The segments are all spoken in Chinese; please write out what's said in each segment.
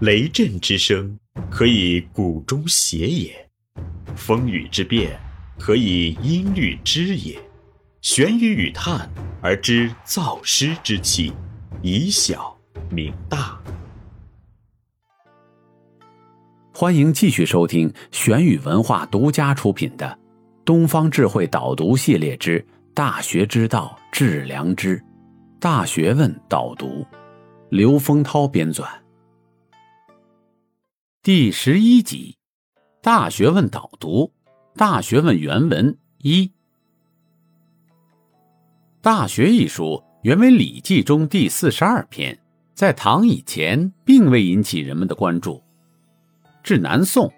雷震之声，可以鼓中谐也；风雨之变，可以音律之也。玄于语叹而知造湿之气，以小明大。欢迎继续收听玄宇文化独家出品的《东方智慧导读系列之大学之道致良知》，大学问导读，刘丰涛编纂。第十一集，《大学问导读》，大学问原文一。《大学》一书原为《礼记》中第四十二篇，在唐以前并未引起人们的关注。至南宋，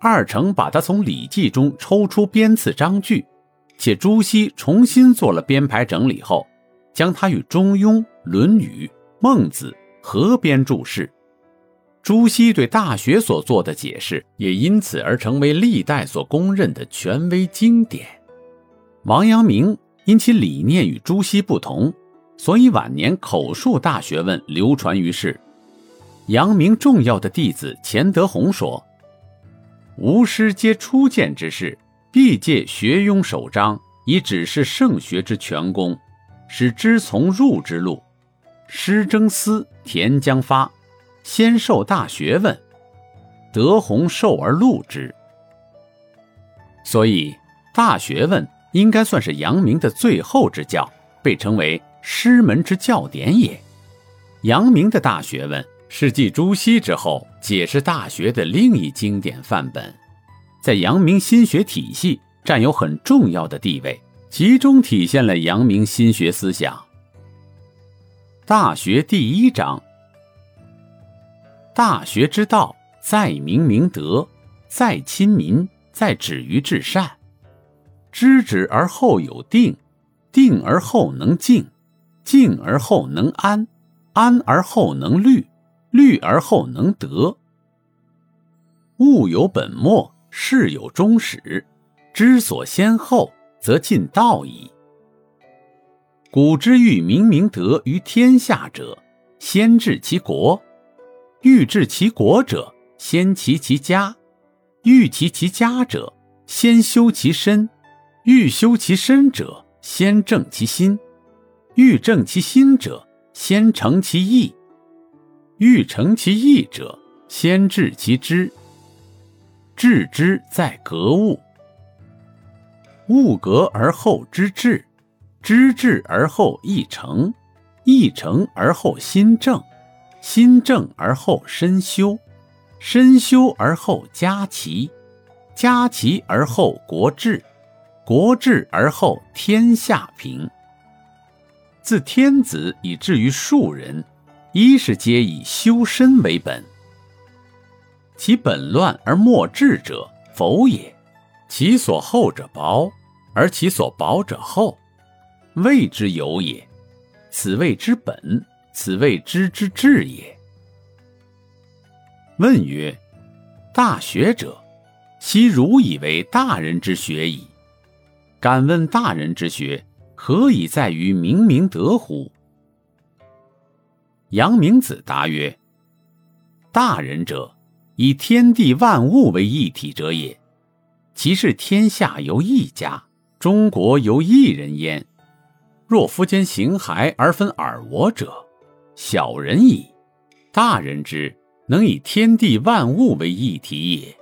二程把它从《礼记》中抽出编次章句，且朱熹重新做了编排整理后，将它与《中庸》《论语》《孟子》合编注释。朱熹对《大学》所做的解释，也因此而成为历代所公认的权威经典。王阳明因其理念与朱熹不同，所以晚年口述《大学问》流传于世。阳明重要的弟子钱德洪说：“吾师皆初见之士，必借学庸首章，以指示圣学之全功，使知从入之路。师征思，田将发。”先受大学问，德宏受而录之。所以，大学问应该算是阳明的最后之教，被称为师门之教典也。阳明的大学问是继朱熹之后解释大学的另一经典范本，在阳明心学体系占有很重要的地位，集中体现了阳明心学思想。大学第一章。大学之道，在明明德，在亲民，在止于至善。知止而后有定，定而后能静，静而后能安，安而后能虑，虑而后能得。物有本末，事有终始，知所先后，则近道矣。古之欲明明德于天下者，先治其国。欲治其国者，先齐其家；欲齐其家者，先修其身；欲修其身者，先正其心；欲正其心者，先诚其意；欲诚其意者，先治其知。治之在格物，物格而后知至，知至而后意诚，意诚而后心正。心正而后身修，身修而后家齐，家齐而后国治，国治而后天下平。自天子以至于庶人，一是皆以修身为本。其本乱而末治者，否也。其所厚者薄，而其所薄者厚，谓之有也。此谓之本。此谓知之至也。问曰：大学者，昔汝以为大人之学矣。敢问大人之学，何以在于明明德乎？阳明子答曰：大人者，以天地万物为一体者也。其是天下由一家，中国由一人焉。若夫间形骸而分尔我者，小人矣，大人之能以天地万物为一体也，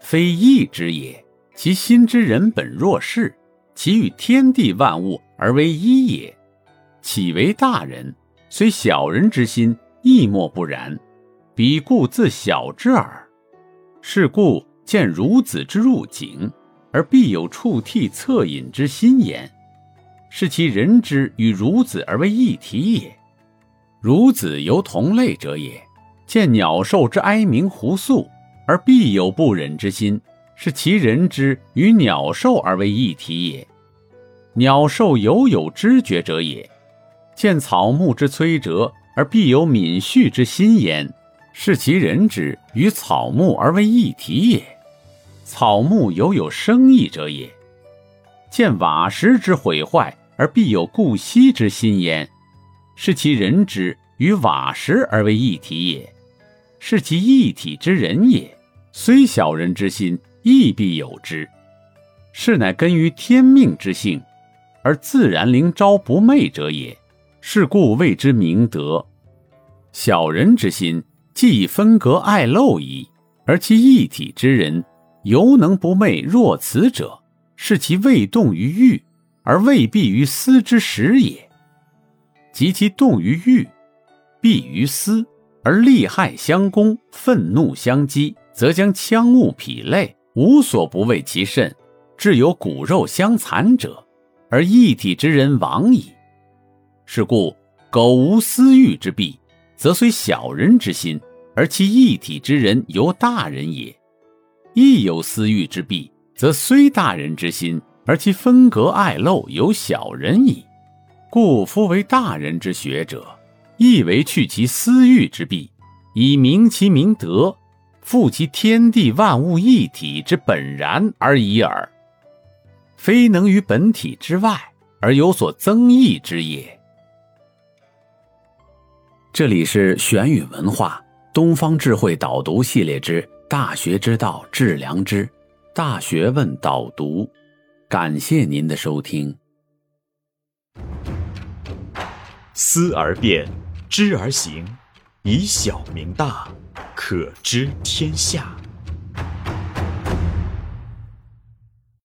非义之也。其心之人本若是，其与天地万物而为一也，岂为大人？虽小人之心，亦莫不然。彼故自小之耳。是故见孺子之入井，而必有触涕恻隐之心焉，是其人之与孺子而为一体也。孺子犹同类者也，见鸟兽之哀鸣胡诉，而必有不忍之心，是其人之与鸟兽而为一体也。鸟兽犹有知觉者也，见草木之摧折，而必有敏恤之心焉，是其人之与草木而为一体也。草木犹有生意者也，见瓦石之毁坏，而必有顾惜之心焉。是其人之与瓦石而为一体也，是其一体之人也。虽小人之心，亦必有之。是乃根于天命之性，而自然灵昭不昧者也。是故谓之明德。小人之心，既以分隔爱陋矣，而其一体之人，犹能不昧若此者，是其未动于欲，而未必于思之时也。及其动于欲，必于私，而利害相攻，愤怒相激。则将枪物匹类，无所不为其甚，至有骨肉相残者，而一体之人亡矣。是故，苟无私欲之弊，则虽小人之心，而其一体之人犹大人也；亦有私欲之弊，则虽大人之心，而其分隔爱陋，犹小人矣。故夫为大人之学者，亦为去其私欲之弊，以明其明德。复其天地万物一体之本然而已耳，非能于本体之外而有所增益之也。这里是玄宇文化东方智慧导读系列之《大学之道，致良知》，大学问导读，感谢您的收听。思而变，知而行，以小明大。可知天下。